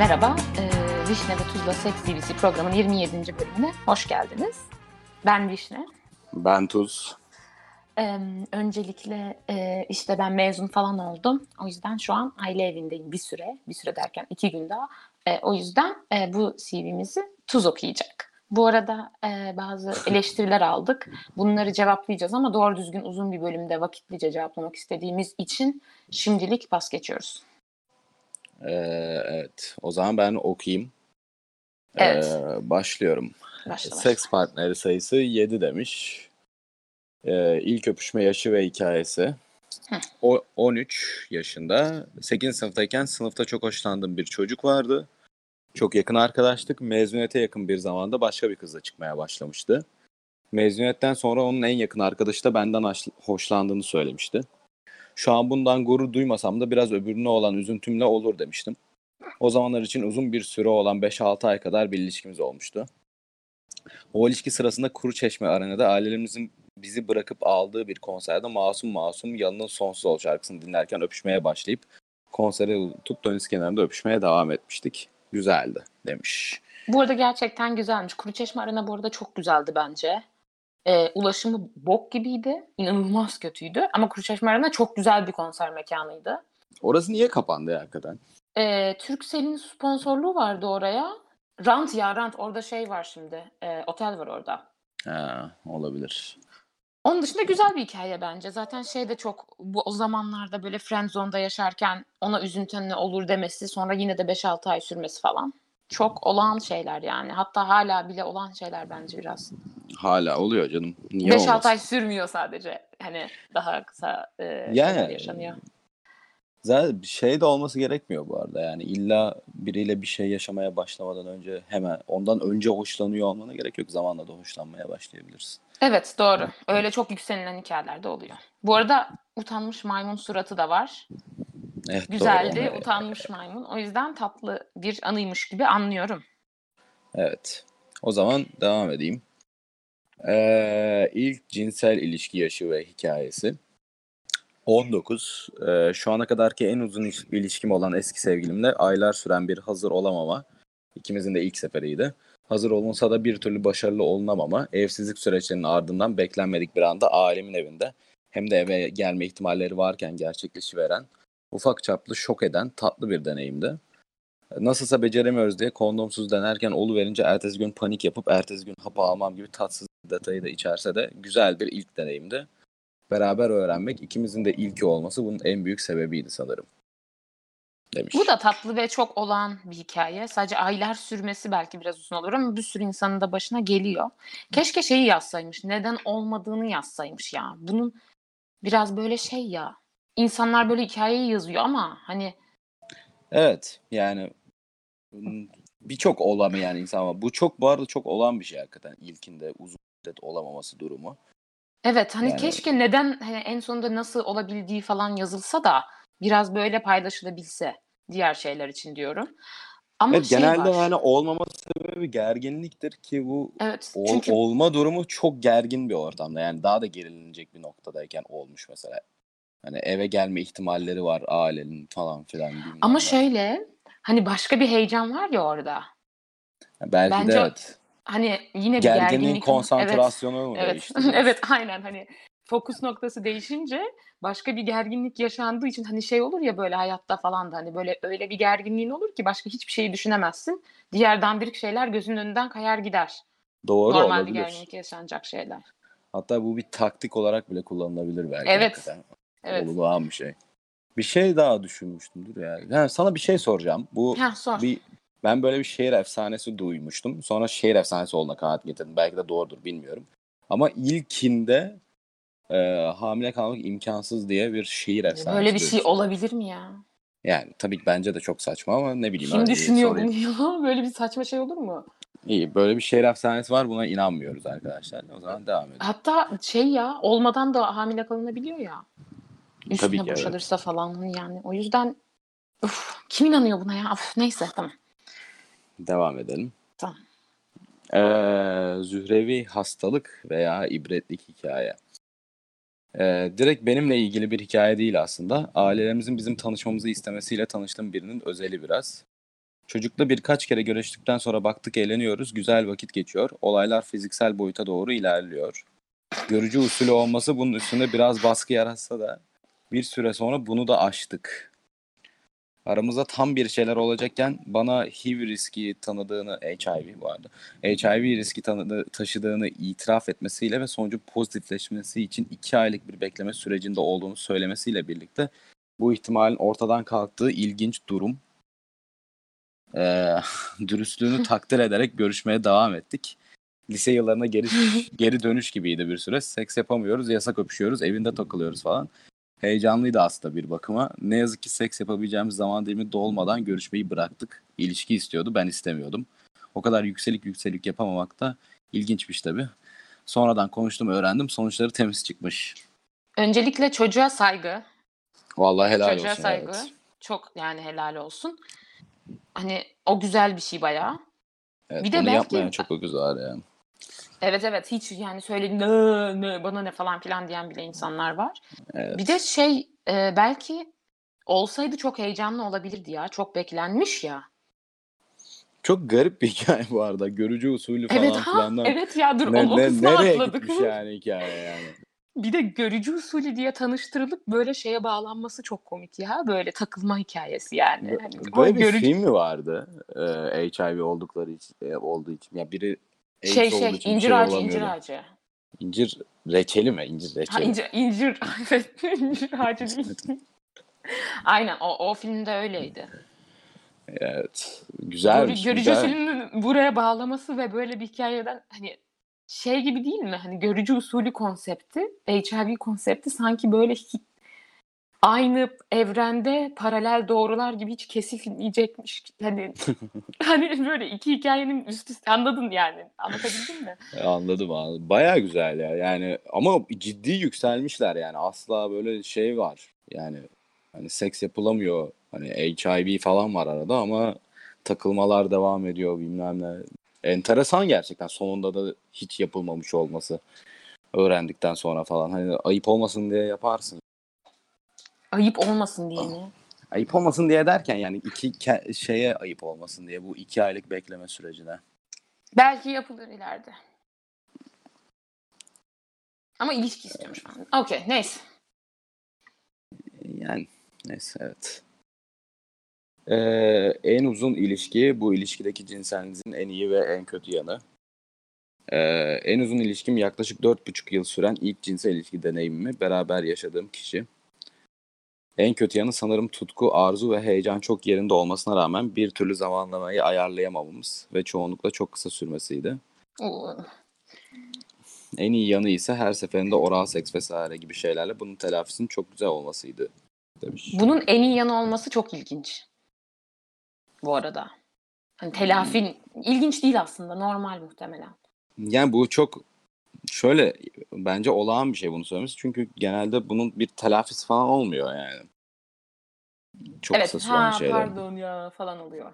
Merhaba, e, Vişne ve Tuzla Seks TVC programının 27. bölümüne hoş geldiniz. Ben Vişne. Ben Tuz. E, öncelikle e, işte ben mezun falan oldum. O yüzden şu an aile evindeyim bir süre. Bir süre derken iki gün daha. E, o yüzden e, bu CV'mizi Tuz okuyacak. Bu arada e, bazı eleştiriler aldık. Bunları cevaplayacağız ama doğru düzgün uzun bir bölümde vakitlice cevaplamak istediğimiz için şimdilik pas geçiyoruz. Ee, evet. O zaman ben okuyayım. Evet. Ee, başlıyorum. Başla başla. Seks partneri sayısı 7 demiş. Ee, ilk öpüşme yaşı ve hikayesi. O 13 yaşında. 8. sınıftayken sınıfta çok hoşlandığım bir çocuk vardı. Çok yakın arkadaştık. Mezuniyete yakın bir zamanda başka bir kızla çıkmaya başlamıştı. Mezuniyetten sonra onun en yakın arkadaşı da benden hoş- hoşlandığını söylemişti. Şu an bundan gurur duymasam da biraz öbürüne olan üzüntümle olur demiştim. O zamanlar için uzun bir süre olan 5-6 ay kadar bir ilişkimiz olmuştu. O ilişki sırasında Kuru Çeşme Arena'da ailelerimizin bizi bırakıp aldığı bir konserde Masum Masum Yalının Sonsuz Ol şarkısını dinlerken öpüşmeye başlayıp konsere tutup deniz kenarında öpüşmeye devam etmiştik. Güzeldi demiş. Bu arada gerçekten güzelmiş. Kuruçeşme Arena bu arada çok güzeldi bence. Ee, ulaşımı bok gibiydi. İnanılmaz kötüydü. Ama Kuruçeşme Arena çok güzel bir konser mekanıydı. Orası niye kapandı ya hakikaten? Ee, Turkcell'in sponsorluğu vardı oraya. Rant ya Rant. Orada şey var şimdi. Ee, otel var orada. Ha, olabilir. Onun dışında güzel bir hikaye bence. Zaten şey de çok bu o zamanlarda böyle Friendzone'da yaşarken ona üzüntün ne olur demesi sonra yine de 5-6 ay sürmesi falan. Çok olağan şeyler yani. Hatta hala bile olan şeyler bence biraz. Hala oluyor canım. Niye 5-6 olmasın? ay sürmüyor sadece. Hani daha kısa e, Yani- yaşanıyor. Zaten şey de olması gerekmiyor bu arada. Yani illa biriyle bir şey yaşamaya başlamadan önce hemen ondan önce hoşlanıyor olmana gerek yok. Zamanla da hoşlanmaya başlayabilirsin. Evet doğru. Öyle çok yükselilen hikayelerde oluyor. Bu arada utanmış maymun suratı da var. Evet, doğru, Güzeldi. onu- Utanmış maymun. O yüzden tatlı bir anıymış gibi anlıyorum. Evet. O zaman devam edeyim. Ee, ilk cinsel ilişki yaşı ve hikayesi. 19. Ee, şu ana kadarki en uzun iş- ilişkim olan eski sevgilimle aylar süren bir hazır olamama. İkimizin de ilk seferiydi. Hazır olunsa da bir türlü başarılı olunamama. Evsizlik süreçlerinin ardından beklenmedik bir anda ailemin evinde hem de eve gelme ihtimalleri varken gerçekleşiveren ufak çaplı şok eden tatlı bir deneyimdi. Nasılsa beceremiyoruz diye kondomsuz denerken verince ertesi gün panik yapıp ertesi gün hapı almam gibi tatsız detayı da içerse de güzel bir ilk deneyimdi. Beraber öğrenmek ikimizin de ilki olması bunun en büyük sebebiydi sanırım. Demiş. Bu da tatlı ve çok olağan bir hikaye. Sadece aylar sürmesi belki biraz uzun olur ama bir sürü insanın da başına geliyor. Keşke şeyi yazsaymış. Neden olmadığını yazsaymış ya. Bunun biraz böyle şey ya. İnsanlar böyle hikayeyi yazıyor ama hani Evet yani birçok olamayan insan var. Bu çok bu arada çok olan bir şey hakikaten ilkinde uzun müddet olamaması durumu. evet hani Yani- keşke neden hani en sonunda nasıl olabildiği falan yazılsa da biraz böyle paylaşılabilse diğer şeyler için diyorum. Ama Evet şey genelde var. yani olmama sebebi gerginliktir ki bu Evet ol- çünkü olma durumu çok gergin bir ortamda. Yani daha da gerilinecek bir noktadayken olmuş mesela. Hani eve gelme ihtimalleri var ailenin falan filan. ama şöyle hani başka bir heyecan var ya orada. Belki bence de evet. Hani yine bir Gerginliğin gerginlik konsantrasyonu Evet. Evet. biraz? evet aynen hani fokus noktası değişince başka bir gerginlik yaşandığı için hani şey olur ya böyle hayatta falan da hani böyle öyle bir gerginliğin olur ki başka hiçbir şeyi düşünemezsin. Diğer dandirik şeyler gözünün önünden kayar gider. Doğru Normal bir olabilir. gerginlik yaşanacak şeyler. Hatta bu bir taktik olarak bile kullanılabilir belki. Evet. hakikaten. Evet. Olağan bir şey. Bir şey daha düşünmüştüm dur ya. Ha, sana bir şey soracağım. Bu Heh, sor. bir ben böyle bir şehir efsanesi duymuştum. Sonra şehir efsanesi olduğuna kanaat getirdim. Belki de doğrudur bilmiyorum. Ama ilkinde e, hamile kalmak imkansız diye bir şehir efsanesi. Böyle bir şey duymuştum. olabilir mi ya? Yani tabii ki bence de çok saçma ama ne bileyim. Kim bir düşünüyor bunu ya? Böyle bir saçma şey olur mu? İyi böyle bir şehir efsanesi var buna inanmıyoruz arkadaşlar. O zaman devam edelim. Hatta şey ya olmadan da hamile kalınabiliyor ya. Üstüne Tabii ki, evet. boşalırsa falan yani. O yüzden uf, kim inanıyor buna ya? Uf, neyse tamam. Devam edelim. Tamam. Ee, zührevi hastalık veya ibretlik hikaye. Ee, direkt benimle ilgili bir hikaye değil aslında. Ailelerimizin bizim tanışmamızı istemesiyle tanıştığım birinin özeli biraz. Çocukla birkaç kere görüştükten sonra baktık eğleniyoruz. Güzel vakit geçiyor. Olaylar fiziksel boyuta doğru ilerliyor. Görücü usulü olması bunun üstünde biraz baskı yaratsa da bir süre sonra bunu da aştık. Aramızda tam bir şeyler olacakken bana HIV riski tanıdığını, HIV arada, HIV riski tanıdığı, taşıdığını itiraf etmesiyle ve sonucu pozitifleşmesi için iki aylık bir bekleme sürecinde olduğunu söylemesiyle birlikte bu ihtimalin ortadan kalktığı ilginç durum. Ee, dürüstlüğünü takdir ederek görüşmeye devam ettik. Lise yıllarına geri geri dönüş gibiydi bir süre. Seks yapamıyoruz, yasak öpüşüyoruz, evinde takılıyoruz falan. Heyecanlıydı aslında bir bakıma. Ne yazık ki seks yapabileceğimiz zaman dilimi dolmadan görüşmeyi bıraktık. İlişki istiyordu, ben istemiyordum. O kadar yükselik yükselik yapamamak da ilginçmiş tabii. Sonradan konuştum, öğrendim. Sonuçları temiz çıkmış. Öncelikle çocuğa saygı. Vallahi helal çocuğa olsun. saygı. Evet. Çok yani helal olsun. Hani o güzel bir şey bayağı. Evet, Bir de belki- çok öküz var ya. Evet evet hiç yani söyledi ne, ne bana ne falan filan diyen bile insanlar var. Evet. Bir de şey e, belki olsaydı çok heyecanlı olabilirdi ya. Çok beklenmiş ya. Çok garip bir hikaye bu arada. Görücü usulü falan Evet ha filandan. evet ya dur Ne, o, ne- kısmı nereye atladık. gitmiş yani hikaye yani. Bir de görücü usulü diye tanıştırılıp böyle şeye bağlanması çok komik ya. Böyle takılma hikayesi yani. Hani Böyle bir görücü- film mi vardı? Ee, HIV oldukları için, e, olduğu için. Ya biri AIDS şey şey incir şey ağacı incir ağacı. İncir reçeli mi? İncir Ha reçeli. incir incir evet incir ağacı değil. Aynen o, o filmde öyleydi. Evet. Görü, Güzelmiş. görücü güzel. usulünü buraya bağlaması ve böyle bir hikayeden hani şey gibi değil mi? Hani görücü usulü konsepti, HIV konsepti sanki böyle hi- aynı evrende paralel doğrular gibi hiç kesilmeyecekmiş. Hani hani böyle iki hikayenin üst üste anladın yani. Anlatabildim mi? E, Anladım anladım. Baya güzel ya. Yani ama ciddi yükselmişler yani. Asla böyle şey var. Yani hani seks yapılamıyor. Hani HIV falan var arada ama takılmalar devam ediyor bilmem ne. Enteresan gerçekten sonunda da hiç yapılmamış olması. Öğrendikten sonra falan. Hani ayıp olmasın diye yaparsın. Ayıp olmasın diye mi? Ayıp olmasın diye derken yani iki ke- şeye ayıp olmasın diye bu iki aylık bekleme sürecine. Belki yapılır ileride. Ama ilişki istiyormuş falan. Okey neyse. Yani neyse evet. Ee, en uzun ilişki bu ilişkideki cinselinizin en iyi ve en kötü yanı. Ee, en uzun ilişkim yaklaşık 4,5 yıl süren ilk cinsel ilişki deneyimimi beraber yaşadığım kişi. En kötü yanı sanırım tutku, arzu ve heyecan çok yerinde olmasına rağmen bir türlü zamanlamayı ayarlayamamamız ve çoğunlukla çok kısa sürmesiydi. Oo. En iyi yanı ise her seferinde oral seks vesaire gibi şeylerle bunun telafisinin çok güzel olmasıydı demiş. Bunun en iyi yanı olması çok ilginç. Bu arada. Hani telafin ilginç değil aslında. Normal muhtemelen. Yani bu çok şöyle bence olağan bir şey bunu söylemesi. Çünkü genelde bunun bir telafisi falan olmuyor yani. Çok evet. kısa süren Ha şeyler. pardon ya falan oluyor.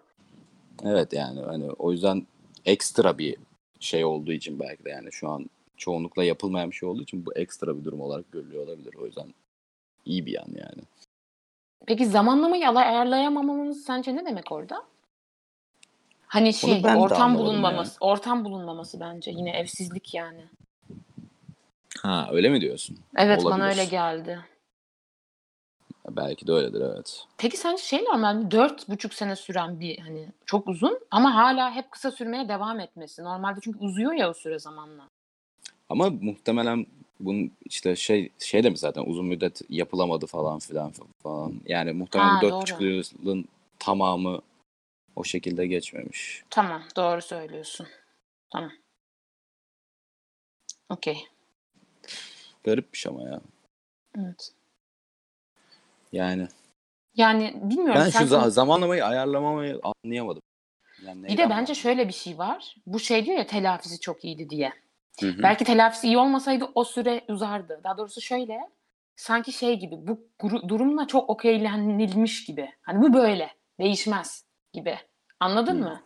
Evet yani hani o yüzden ekstra bir şey olduğu için belki de yani şu an çoğunlukla yapılmayan bir şey olduğu için bu ekstra bir durum olarak görülüyor olabilir. O yüzden iyi bir yan yani. Peki zamanlamayı ayarlayamamamız sence ne demek orada? Hani şey ortam bulunmaması, ortam bulunmaması bence yine evsizlik yani. Ha öyle mi diyorsun? Evet bana Olabilir. öyle geldi. Belki de öyledir evet. Peki sence şey normal mi? Dört buçuk sene süren bir hani çok uzun ama hala hep kısa sürmeye devam etmesi. Normalde çünkü uzuyor ya o süre zamanla. Ama muhtemelen bunun işte şey şey de mi zaten uzun müddet yapılamadı falan filan falan. Yani muhtemelen dört buçuk yılın tamamı o şekilde geçmemiş. Tamam doğru söylüyorsun. Tamam. Okey. Garipmiş ama ya. Evet. Yani Yani bilmiyorum. ben şu za- zamanlamayı ayarlamamayı anlayamadım. Yani Bir de bence bahsediyor? şöyle bir şey var. Bu şey diyor ya telafisi çok iyiydi diye. Hı hı. Belki telafisi iyi olmasaydı o süre uzardı. Daha doğrusu şöyle sanki şey gibi bu durumla çok okeylenilmiş gibi. Hani bu böyle değişmez gibi. Anladın Hı. mı?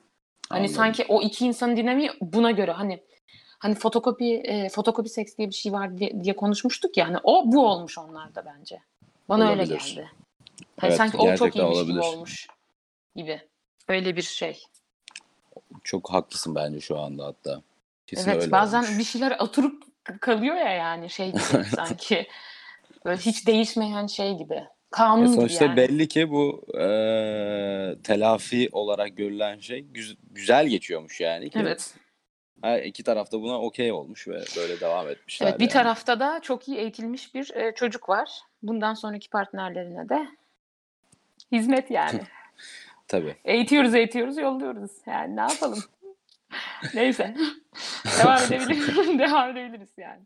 Hani Anladım. sanki o iki insanın dinamiği buna göre hani hani fotokopi e, fotokopi seks diye bir şey var diye, diye konuşmuştuk ya hani o bu olmuş onlarda bence. Bana öyle Olabilir. geldi. Hani Evet, sanki o çok iyiymiş olabilir. gibi olmuş gibi. Öyle bir şey. Çok haklısın bence şu anda hatta. Kesin Evet öyle bazen olmuş. bir şeyler oturup kalıyor ya yani şey gibi sanki. Böyle hiç değişmeyen şey gibi. Ya Kanun gibi sonuçta yani. belli ki bu eee, telafi olarak görülen şey güz- güzel geçiyormuş yani ki Evet. Her iki tarafta buna okey olmuş ve böyle devam etmişler Evet bir yani. tarafta da çok iyi eğitilmiş bir e, çocuk var. Bundan sonraki partnerlerine de hizmet yani. Tabii. Eğitiyoruz eğitiyoruz yolluyoruz. Yani ne yapalım? Neyse. Devam edebiliriz. Devam edebiliriz yani.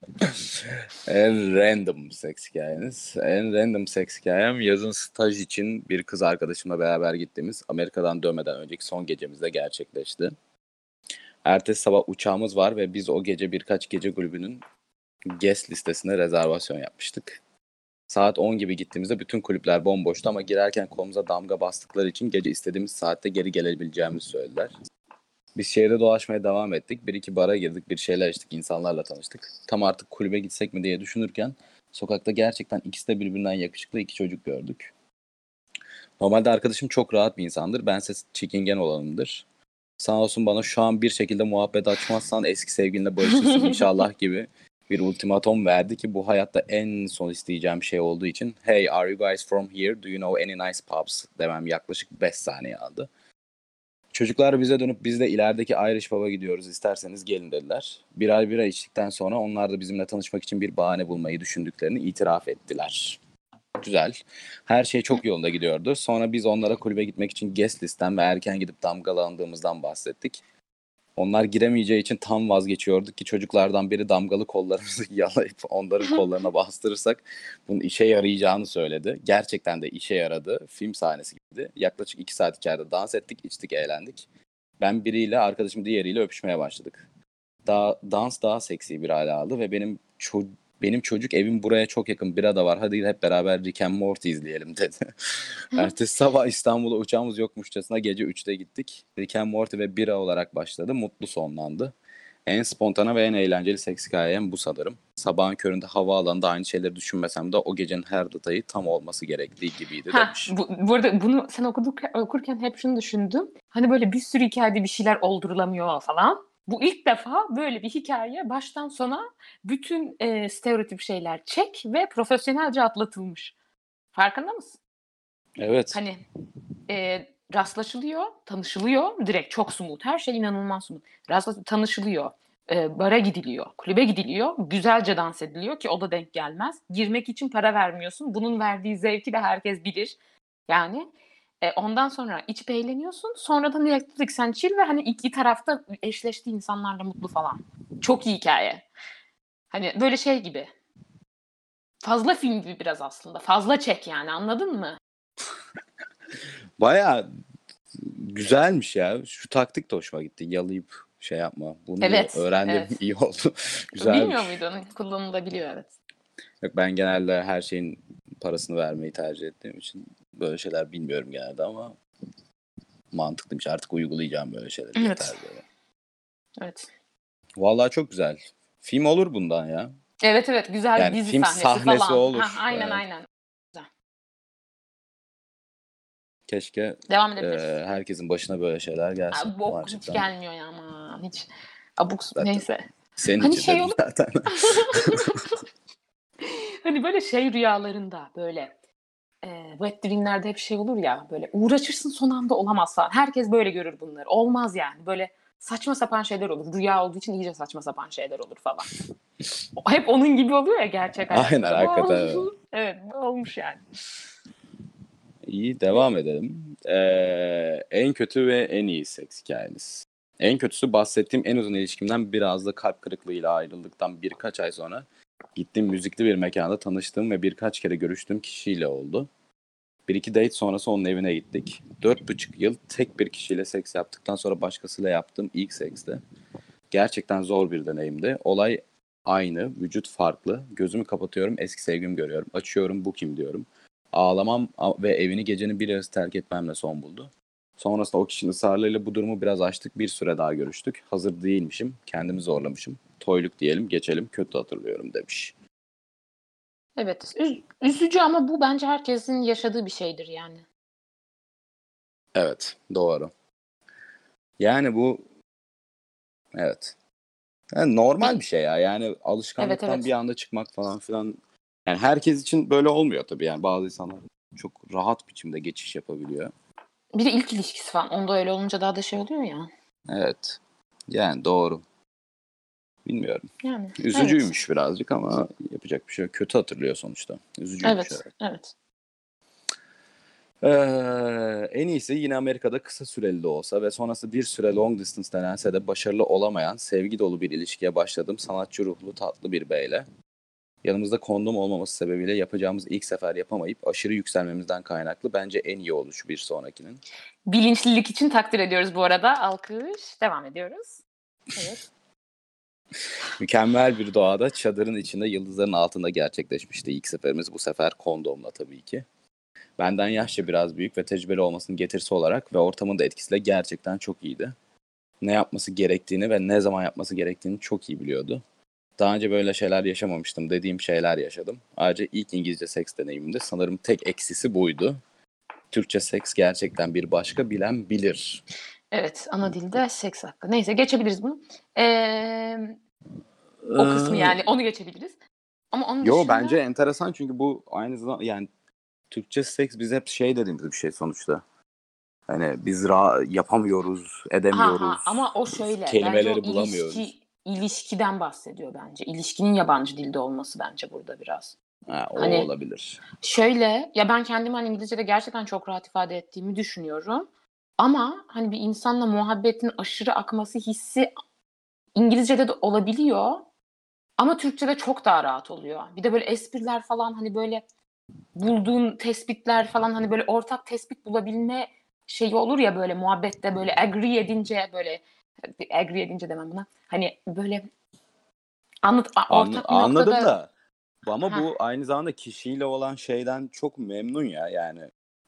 En random seks hikayeniz. En random seks hikayem yazın staj için bir kız arkadaşımla beraber gittiğimiz Amerika'dan dönmeden önceki son gecemizde gerçekleşti. Ertesi sabah uçağımız var ve biz o gece birkaç gece kulübünün guest listesine rezervasyon yapmıştık. Saat 10 gibi gittiğimizde bütün kulüpler bomboştu ama girerken kolumuza damga bastıkları için gece istediğimiz saatte geri gelebileceğimizi söylediler. Biz şehirde dolaşmaya devam ettik. Bir iki bara girdik, bir şeyler içtik, insanlarla tanıştık. Tam artık kulübe gitsek mi diye düşünürken sokakta gerçekten ikisi de birbirinden yakışıklı iki çocuk gördük. Normalde arkadaşım çok rahat bir insandır. Bense çekingen olanımdır. Sağ olsun bana şu an bir şekilde muhabbet açmazsan eski sevgilinle barışırsın inşallah gibi bir ultimatom verdi ki bu hayatta en son isteyeceğim şey olduğu için Hey are you guys from here? Do you know any nice pubs? demem yaklaşık 5 saniye aldı. Çocuklar bize dönüp biz de ilerideki Irish Pub'a gidiyoruz isterseniz gelin dediler. Bir ay bira içtikten sonra onlar da bizimle tanışmak için bir bahane bulmayı düşündüklerini itiraf ettiler. Güzel. Her şey çok yolunda gidiyordu. Sonra biz onlara kulübe gitmek için guest listten ve erken gidip damgalandığımızdan bahsettik. Onlar giremeyeceği için tam vazgeçiyorduk ki çocuklardan biri damgalı kollarımızı yalayıp onların kollarına bastırırsak bunun işe yarayacağını söyledi. Gerçekten de işe yaradı. Film sahnesi gibiydi. Yaklaşık iki saat içeride dans ettik, içtik, eğlendik. Ben biriyle, arkadaşım diğeriyle öpüşmeye başladık. Daha, dans daha seksi bir hale aldı ve benim ço- benim çocuk evim buraya çok yakın. Bira da var. Hadi hep beraber Rick and Morty izleyelim dedi. Ertesi sabah İstanbul'a uçağımız yokmuşçasına gece 3'te gittik. Rick and Morty ve bira olarak başladı. Mutlu sonlandı. En spontane ve en eğlenceli seks hikayem bu sanırım. Sabahın köründe havaalanında aynı şeyleri düşünmesem de o gecenin her detayı tam olması gerektiği gibiydi Ha, demiş. bu, bu arada bunu sen okuduk, okurken hep şunu düşündüm. Hani böyle bir sürü hikayede bir şeyler oldurulamıyor falan. Bu ilk defa böyle bir hikaye baştan sona bütün e, stereotip şeyler çek ve profesyonelce atlatılmış. Farkında mısın? Evet. Hani e, rastlaşılıyor, tanışılıyor. Direkt çok smooth. Her şey inanılmaz smooth. Rastlaş, tanışılıyor. E, bara gidiliyor. Kulübe gidiliyor. Güzelce dans ediliyor ki o da denk gelmez. Girmek için para vermiyorsun. Bunun verdiği zevki de herkes bilir. Yani e, ondan sonra içip eğleniyorsun. Sonradan direkt sen chill ve hani iki tarafta eşleştiği insanlarla mutlu falan. Çok iyi hikaye. Hani böyle şey gibi. Fazla film gibi biraz aslında. Fazla çek yani anladın mı? Baya güzelmiş ya. Şu taktik de hoşuma gitti. Yalayıp şey yapma. Bunu Evet, öğrendim. evet. iyi oldu. Güzelmiş. Bilmiyor muydun? Kullanılabiliyor evet. Yok ben genelde her şeyin parasını vermeyi tercih ettiğim için böyle şeyler bilmiyorum genelde ama mantıklıymış. Artık uygulayacağım böyle şeyleri. Evet. yeter böyle. Evet. Vallahi çok güzel. Film olur bundan ya. Evet evet güzel Yani bir dizi film sahnesi, sahnesi falan. olur. Ha, aynen Evet. aynen. Keşke Devam e, edebiliriz. herkesin başına böyle şeyler gelsin. Aa, bok hiç gelmiyor ya aman hiç. Abuk Zaten- neyse. Senin Hani şey olur- zaten. Hani böyle şey rüyalarında böyle e, wet dreamlerde hep şey olur ya böyle uğraşırsın son anda olamaz falan. Herkes böyle görür bunları. Olmaz yani. Böyle saçma sapan şeyler olur. Rüya olduğu için iyice saçma sapan şeyler olur falan. hep onun gibi oluyor ya gerçek hayatta. Aynen, Bu hakikaten. Evet bu olmuş yani. İyi devam edelim. Ee, en kötü ve en iyi seks hikayeniz. En kötüsü bahsettiğim en uzun ilişkimden biraz da kalp kırıklığıyla ayrıldıktan birkaç ay sonra gittiğim müzikli bir mekanda tanıştığım ve birkaç kere görüştüğüm kişiyle oldu. Bir iki date sonrası onun evine gittik. Dört buçuk yıl tek bir kişiyle seks yaptıktan sonra başkasıyla yaptığım ilk sekste. Gerçekten zor bir deneyimdi. Olay aynı, vücut farklı. Gözümü kapatıyorum, eski sevgimi görüyorum. Açıyorum, bu kim diyorum. Ağlamam ve evini gecenin bir yarısı terk etmemle son buldu. Sonrasında o kişinin ısrarlarıyla bu durumu biraz açtık. Bir süre daha görüştük. Hazır değilmişim. Kendimi zorlamışım. Toyluk diyelim geçelim. Kötü hatırlıyorum demiş. Evet. üz- üzücü ama bu bence herkesin yaşadığı bir şeydir yani. Evet doğru. Yani bu evet. Yani normal bir şey ya. Yani alışkanlıktan Evet, evet. bir anda çıkmak falan filan. Yani herkes için böyle olmuyor tabii. Yani bazı insanlar çok rahat biçimde geçiş yapabiliyor. Bir de ilk ilişkisi falan. Onda öyle olunca daha da şey oluyor ya. Evet. Yani doğru. Bilmiyorum. Yani. Üzücüymüş birazcık ama yapacak bir şey yok. Kötü hatırlıyor sonuçta. Üzücüymüş. Evet. evet. Evet. Ee, en iyisi yine Amerika'da kısa süreli de olsa ve sonrası bir süre long distance denense de başarılı olamayan sevgi dolu bir ilişkiye başladım sanatçı ruhlu tatlı bir beyle. Yanımızda kondom olmaması sebebiyle yapacağımız ilk sefer yapamayıp aşırı yükselmemizden kaynaklı bence en iyi oluşu bir sonrakinin. Bilinçlilik için takdir ediyoruz bu arada. Alkış. Devam ediyoruz. Evet. Mükemmel bir doğada çadırın içinde yıldızların altında gerçekleşmişti ilk seferimiz bu sefer kondomla tabii ki. Benden yaşça biraz büyük ve tecrübeli olmasının getirisi olarak ve ortamın da etkisiyle gerçekten çok iyiydi. Ne yapması gerektiğini ve ne zaman yapması gerektiğini çok iyi biliyordu. Daha önce böyle şeyler yaşamamıştım dediğim şeyler yaşadım. Ayrıca ilk İngilizce seks deneyimimde sanırım tek eksisi buydu. Türkçe seks gerçekten bir başka bilen bilir. Evet. Ana dilde seks hakkı. Neyse geçebiliriz bunu. Ee, o kısmı yani onu geçebiliriz. Ama onun Yo dışında... bence enteresan çünkü bu aynı zamanda yani Türkçe seks biz hep şey dediğimiz bir şey sonuçta. Hani biz ra- yapamıyoruz, edemiyoruz. Ha, ha, ama o şöyle. Kelimeleri bence o bulamıyoruz. Ilişki, ilişkiden bahsediyor bence. İlişkinin yabancı dilde olması bence burada biraz. Ha, o Hani- olabilir. Şöyle ya ben kendimi hani İngilizce'de gerçekten çok rahat ifade ettiğimi düşünüyorum. Ama hani bir insanla muhabbetin aşırı akması hissi İngilizce'de de olabiliyor. Ama Türkçe'de çok daha rahat oluyor. Bir de böyle espriler falan hani böyle bulduğun tespitler falan hani böyle ortak tespit bulabilme şeyi olur ya böyle muhabbette böyle agree edince böyle agree edince demem buna. Hani böyle anlat An- ortak bir anladım noktada da. Ama Ha. bu aynı zamanda kişiyle olan şeyden çok memnun ya yani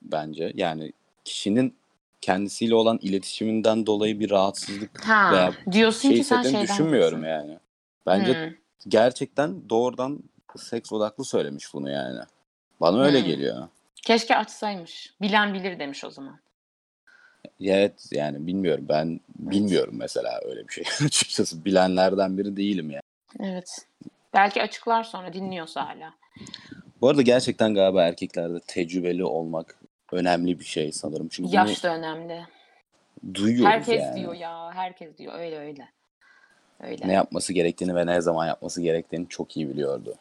bence. Yani kişinin kendisiyle olan iletişiminden dolayı bir rahatsızlık ha veya diyorsun şey ki sen şeyden düşünmüyorum diyorsun. yani. Bence Hmm. gerçekten doğrudan seks odaklı söylemiş bunu yani. Bana öyle Hmm. geliyor. Keşke açsaymış. Bilen bilir demiş o zaman. Evet yani bilmiyorum ben bilmiyorum mesela öyle bir şey. Açıkçası bilenlerden biri değilim yani. Evet. Belki açıklar sonra dinliyorsa hala. Bu arada gerçekten galiba erkeklerde tecrübeli olmak önemli bir şey sanırım. Çünkü Yaş da önemli. duyuyoruz Herkes yani. diyor ya. Herkes diyor. Öyle öyle. Öyle. Ne yapması gerektiğini ve ne zaman yapması gerektiğini çok iyi biliyordu.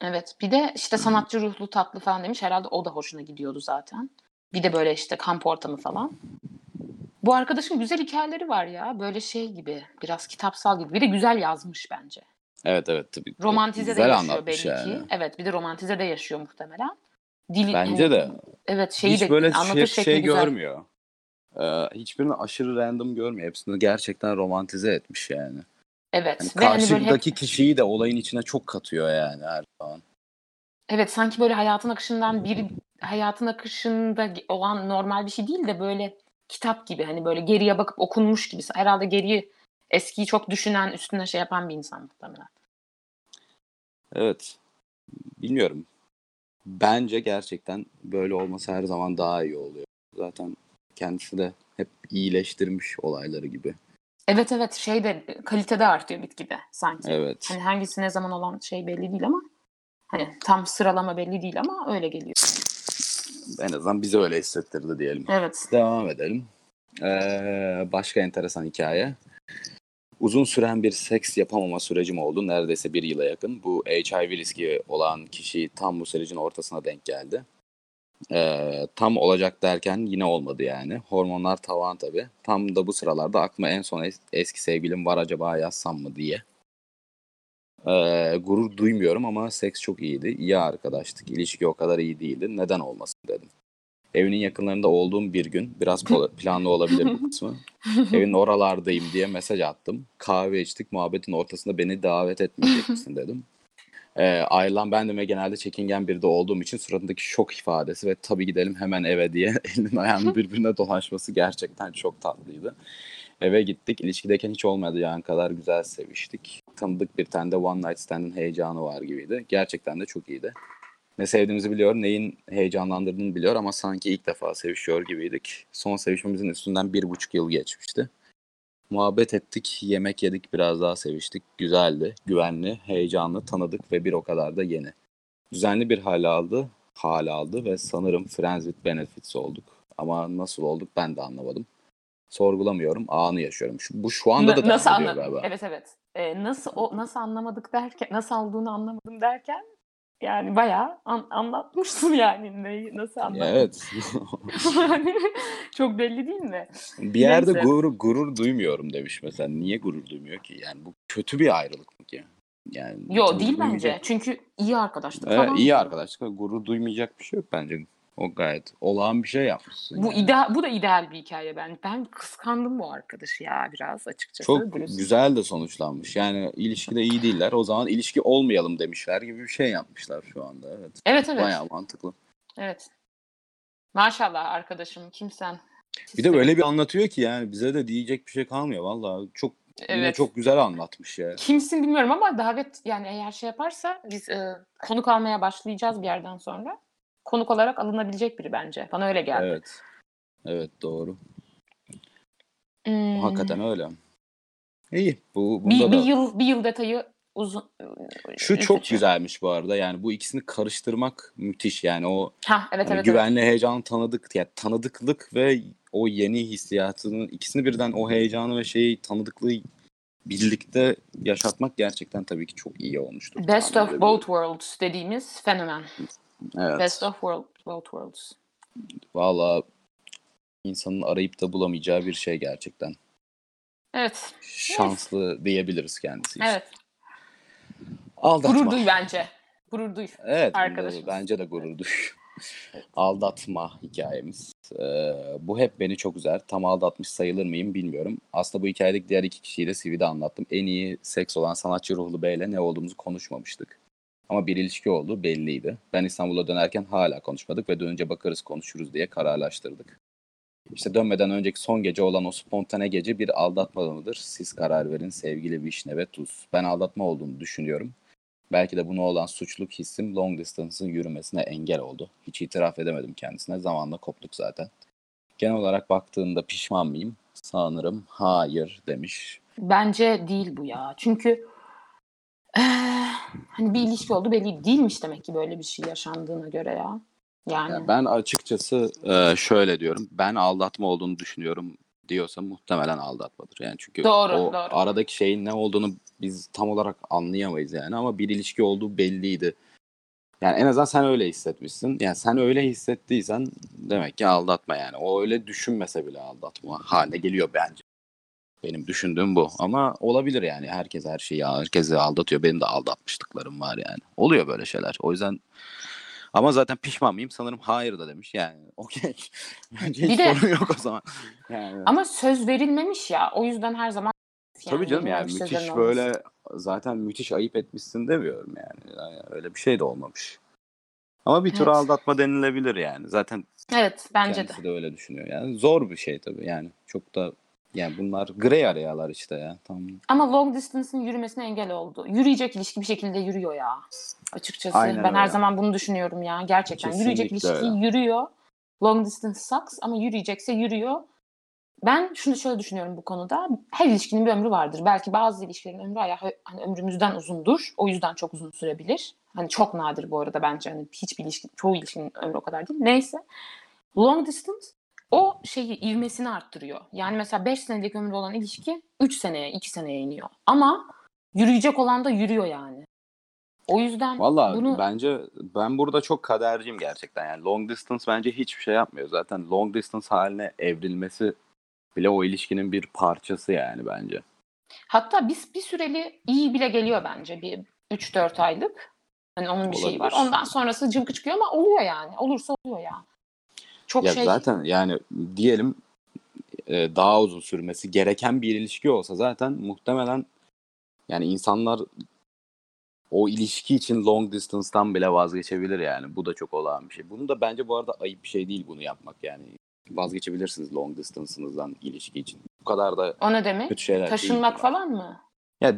Evet. Bir de işte sanatçı ruhlu tatlı falan demiş. Herhalde o da hoşuna gidiyordu zaten. Bir de böyle işte kamp ortamı falan. Bu arkadaşın güzel hikayeleri var ya. Böyle şey gibi. Biraz kitapsal gibi. Bir de güzel yazmış bence. Evet evet tabii. Romantize de Güzel yaşıyor anlatmış belli yani. Evet bir de romantize de yaşıyor muhtemelen. Dili, Bence hani- de. Evet şeyi Hiç de böyle anlatış şey, şey güzel. görmüyor. Ee, hiçbirini aşırı random görmüyor. Hepsini gerçekten romantize etmiş yani. Evet. Hani Ve hani hep- karşıdaki kişiyi de olayın içine çok katıyor yani her zaman. Evet sanki böyle hayatın akışından biri hayatın akışında olan normal bir şey değil de böyle kitap gibi hani böyle geriye bakıp okunmuş gibi. Herhalde geriyi eskiyi çok düşünen üstüne şey yapan bir insan muhtemelen. Evet. Bilmiyorum. Bence gerçekten böyle olması her zaman daha iyi oluyor. Zaten kendisi de hep iyileştirmiş olayları gibi. Evet evet şey de kalitede artıyor gitgide sanki. Evet. Hani hangisi ne zaman olan şey belli değil ama hani tam sıralama belli değil ama öyle geliyor. En azından bize öyle hissettirdi diyelim. Evet. Devam edelim. Ee, başka enteresan hikaye. Uzun süren bir seks yapamama sürecim oldu. Neredeyse bir yıla yakın. Bu HIV riski olan kişi tam bu sürecin ortasına denk geldi. Ee, tam olacak derken yine olmadı yani. Hormonlar tavan tabii. Tam da bu sıralarda aklıma en son es- eski sevgilim var acaba yazsam mı diye. Ee, gurur duymuyorum ama seks çok iyiydi. İyi arkadaştık. İlişki o kadar iyi değildi. Neden olmasın dedim. Evinin yakınlarında olduğum bir gün biraz pla- planlı olabilir bu kısmı. Evin oralardayım diye mesaj attım. Kahve içtik. Muhabbetin ortasında beni davet etmeyecek misin dedim. Ee, ayrılan ben de genelde çekingen biri de olduğum için suratındaki şok ifadesi ve tabii gidelim hemen eve diye elinin ayağının birbirine dolaşması gerçekten çok tatlıydı. Eve gittik. İlişkideyken hiç olmayan kadar güzel seviştik. Tanıdık bir tane de one night stand'in heyecanı var gibiydi. Gerçekten de çok iyiydi. Ne sevdiğimizi biliyor, neyin heyecanlandırdığını biliyor ama sanki ilk defa sevişiyor gibiydik. Son sevişmemizin üstünden bir buçuk yıl geçmişti. Muhabbet ettik, yemek yedik, biraz daha seviştik. Güzeldi, güvenli, heyecanlı, tanıdık ve bir o kadar da yeni. Düzenli bir hal aldı, hal aldı ve sanırım Friends with Benefits olduk. Ama nasıl olduk ben de anlamadım. Sorgulamıyorum, anı yaşıyorum. Şu, bu şu anda da Na- nasıl anladın? galiba. Evet evet. Ee, nasıl o nasıl anlamadık derken nasıl olduğunu anlamadım derken yani bayağı an- anlatmışsın yani neyi nasıl anlamadın. evet. Yani çok belli değil mi? bir yerde Neyse. gurur, gurur duymuyorum demiş mesela. Niye gurur duymuyor ki? Yani bu kötü bir ayrılık mı ki? Yani Yo değil bence. duymayacak- Çünkü iyi arkadaşlık Evet, falan. iyi arkadaşlık. Gurur duymayacak bir şey yok bence. O gayet olağan bir şey yapmışsın. Bu yani. ideal bu da ideal bir hikaye ben. Ben kıskandım bu arkadaşı ya biraz açıkçası. Çok dürüst. güzel de sonuçlanmış. Yani ilişkide iyi değiller. O zaman ilişki olmayalım demişler gibi bir şey yapmışlar şu anda. Evet. Evet evet. Bayağı mantıklı. Evet. Maşallah arkadaşım kimsen. Bir de böyle bir anlatıyor ki yani bize de diyecek bir şey kalmıyor. Vallahi çok yine Evet. çok güzel anlatmış ya. Kimsin bilmiyorum ama davet yani eğer şey yaparsa biz e, konuk almaya başlayacağız bir yerden sonra. Konuk olarak alınabilecek biri bence. Bana öyle geldi. Evet. Evet doğru. Hmm. Hakikaten öyle. İyi. Bu Bir, bunda bir da yıl bir yıl detayı uzun. şu çok üzücü. güzelmiş bu arada. Yani bu ikisini karıştırmak müthiş. Yani o Ha evet Hani evet. evet. güvenli heyecan tanıdık ya tanıdıklık ve o yeni hissiyatının ikisini birden o heyecanı ve şeyi tanıdıklığı birlikte yaşatmak gerçekten tabii ki çok iyi olmuştur. Best of both worlds dediğimiz fenomen. Evet. Best of world, both worlds. Valla insanın arayıp da bulamayacağı bir şey gerçekten. Evet. Şanslı diyebiliriz kendisi için. Evet. Aldatma. Gurur duy bence. Gurur duy. Evet, Arkadaşımız. bence de gurur duy. Aldatma hikayemiz. Ee, bu hep beni çok üzer. Tam aldatmış sayılır mıyım bilmiyorum. Aslında bu hikayedeki diğer iki kişiyi de CV'de anlattım. En iyi seks olan sanatçı ruhlu beyle ne olduğumuzu konuşmamıştık. Ama bir ilişki olduğu belliydi. Ben İstanbul'a dönerken hala konuşmadık ve dönünce bakarız konuşuruz diye kararlaştırdık. İşte dönmeden önceki son gece olan o spontane gece bir aldatma mıdır? Siz karar verin sevgili Vişne ve Tuz. Ben aldatma olduğunu düşünüyorum. Belki de buna olan suçluk hissim long distance'ın yürümesine engel oldu. Hiç itiraf edemedim kendisine. Zamanla koptuk zaten. Genel olarak baktığımda pişman mıyım? Sanırım hayır demiş. Bence değil bu ya. Çünkü eee, hani bir ilişki oldu belli değilmiş demek ki böyle bir şey yaşandığına göre ya. Yani Ya ben açıkçası e, şöyle diyorum. Ben aldatma olduğunu düşünüyorum diyorsa muhtemelen aldatmadır. Yani çünkü Doğru, o doğru. aradaki şeyin ne olduğunu biz tam olarak anlayamayız yani ama bir ilişki olduğu belliydi. Yani en azından sen öyle hissetmişsin. Yani sen öyle hissettiysen demek ki aldatma yani. O öyle düşünmese bile aldatma haline geliyor bence. Benim düşündüğüm bu. Ama olabilir yani. Herkes her şeyi, herkesi aldatıyor. Benim de aldatmışlıklarım var yani. Oluyor böyle şeyler. O yüzden ama zaten pişman mıyım? Sanırım hayır da demiş. Yani okey. Bence hiç Bir de- sorun yok o zaman. Yani, ama söz verilmemiş ya. O yüzden her zaman tabii canım yani müthiş olması. böyle zaten müthiş ayıp etmişsin demiyorum yani. Yani öyle bir şey de olmamış. Ama bir tür Evet. aldatma denilebilir yani. Zaten Evet bence de. kendisi de öyle düşünüyor. Yani zor bir şey tabii yani. Çok da yani bunlar grey arayalar işte ya. Tam Ama long distance'ın yürümesine engel oldu. Yürüyecek ilişki bir şekilde yürüyor ya. Açıkçası Aynen ben her zaman bunu düşünüyorum ya. Gerçekten yürüyecek Kesinlikle ilişki öyle. yürüyor. Long distance sucks ama yürüyecekse yürüyor. Ben şunu şöyle düşünüyorum bu konuda. Her ilişkinin bir ömrü vardır. Belki bazı ilişkilerin ömrü aya- hani ömrümüzden uzundur. O yüzden çok uzun sürebilir. Hani çok nadir bu arada bence. Hani hiçbir ilişki, çoğu ilişkinin ömrü o kadar değil. Neyse. Long distance o şeyi ivmesini arttırıyor. Yani mesela 5 senelik ömrü olan ilişki 3 seneye, 2 seneye iniyor. Ama yürüyecek olan da yürüyor yani. O yüzden Valla bunu bence ben burada çok kaderciyim gerçekten. Yani long distance bence hiçbir şey yapmıyor. Zaten long distance haline evrilmesi bile o ilişkinin bir parçası yani bence. hatta biz bir süreli iyi bile geliyor bence bir 3-4 aylık. Hani onun bir şeyi var. Olabilir. Ondan sonrası cıvkı çıkıyor ama oluyor yani. Olursa oluyor ya. Çok ya şey zaten yani diyelim e, daha uzun sürmesi gereken bir ilişki olsa zaten muhtemelen yani insanlar o ilişki için long distance'tan bile vazgeçebilir yani. Bu da çok olağan bir şey. Bunu da bence bu arada ayıp bir şey değil bunu yapmak yani. Vazgeçebilirsiniz long distance'ınızdan ilişki için. Bu kadar da o ne demek? kötü şeyler değil Taşınmak bunlar. falan mı? Ya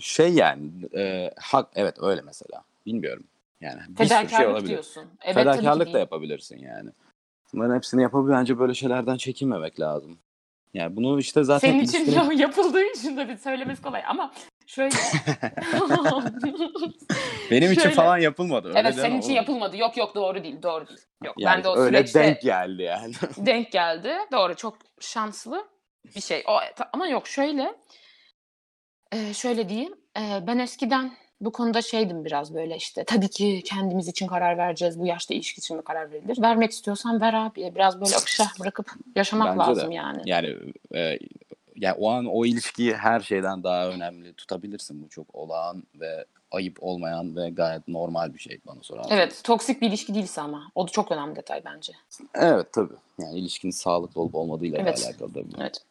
şey yani e, hak evet öyle mesela. Bilmiyorum. Yani bir sürü Fedakarlık şey olabilir. diyorsun. Evet, Fedakarlık da değil. yapabilirsin yani. Bunların hepsini yapabilir. Bence böyle şeylerden çekinmemek lazım. Yani bunu işte zaten Senin için ilişkinin- yapıldığı için tabii söylemesi kolay ama şöyle. benim için Şöyle. falan yapılmadı. Öyle evet senin için oğlum. yapılmadı. Yok yok doğru değil. Doğru değil. Yok Yani ben de o öyle süreçte denk geldi yani. denk geldi. Doğru çok şanslı bir şey. O ama yok şöyle e, şöyle diyeyim. E, ben eskiden bu konuda şeydim biraz böyle işte tabii ki kendimiz için karar vereceğiz. Bu yaşta ilişki için mi karar verilir? Vermek istiyorsan ver abi. Biraz böyle akışa bırakıp yaşamak Bence de. lazım yani. Yani e, yani o an o ilişkiyi her şeyden daha önemli tutabilirsin. Bu çok olağan ve ayıp olmayan ve gayet normal bir şey bana sorarsan. Evet, toksik bir ilişki değilse ama. O da çok önemli detay bence. Evet tabii. Yani ilişkinin sağlıklı olup olmadığıyla Evet. alakalı da bu. Evet.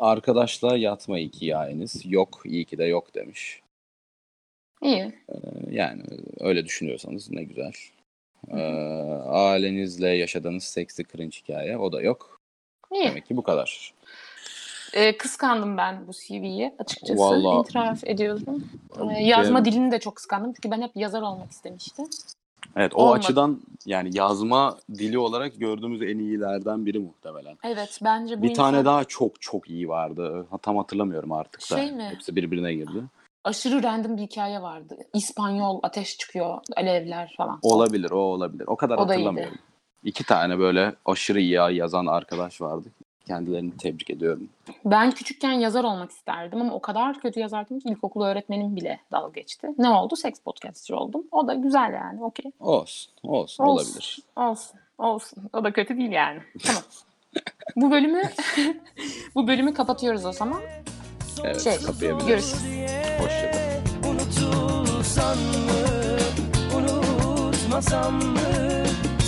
Arkadaşla yatma hikayeniz yok. iyi ki de yok demiş. İyi. Ee, Yani öyle düşünüyorsanız ne güzel. Ee, ailenizle yaşadığınız seksli cringe hikaye o da yok. İyi. Demek ki bu kadar. Ee, kıskandım ben bu CV'yi açıkçası. Vallahi- İtiraf ediyorum. Ee, yazma Benim- dilini de çok kıskandım. Çünkü ben hep yazar olmak istemiştim. Evet o Olmadı. açıdan yani yazma dili olarak gördüğümüz en iyilerden biri muhtemelen. Evet bence bu Bir tane insan daha çok çok iyi vardı. Ha, Tam hatırlamıyorum artık da. Şey mi? Hepsi birbirine girdi. aşırı random bir hikaye vardı. İspanyol ateş çıkıyor, alevler falan. Olabilir, o olabilir. O kadar O hatırlamıyorum. İki tane böyle aşırı iyi yazan arkadaş vardı. Kendilerini tebrik ediyorum. Ben küçükken yazar olmak isterdim ama o kadar kötü yazardım ki ilkokul öğretmenim bile dalga geçti. Ne oldu? Seks podcastçı oldum. O da güzel yani. Okey. Olsun, olsun, Olsun. olabilir. Olsun. Olsun. O da kötü değil yani. Tamam. bu bölümü bu bölümü kapatıyoruz o zaman. Evet, Şey, kapayabiliriz. görüşürüz. Hoşçakalın. Unutulsan mı, unutmasam mı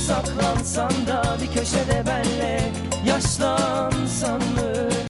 Saklansan da bir köşede benle yaşlansam mı?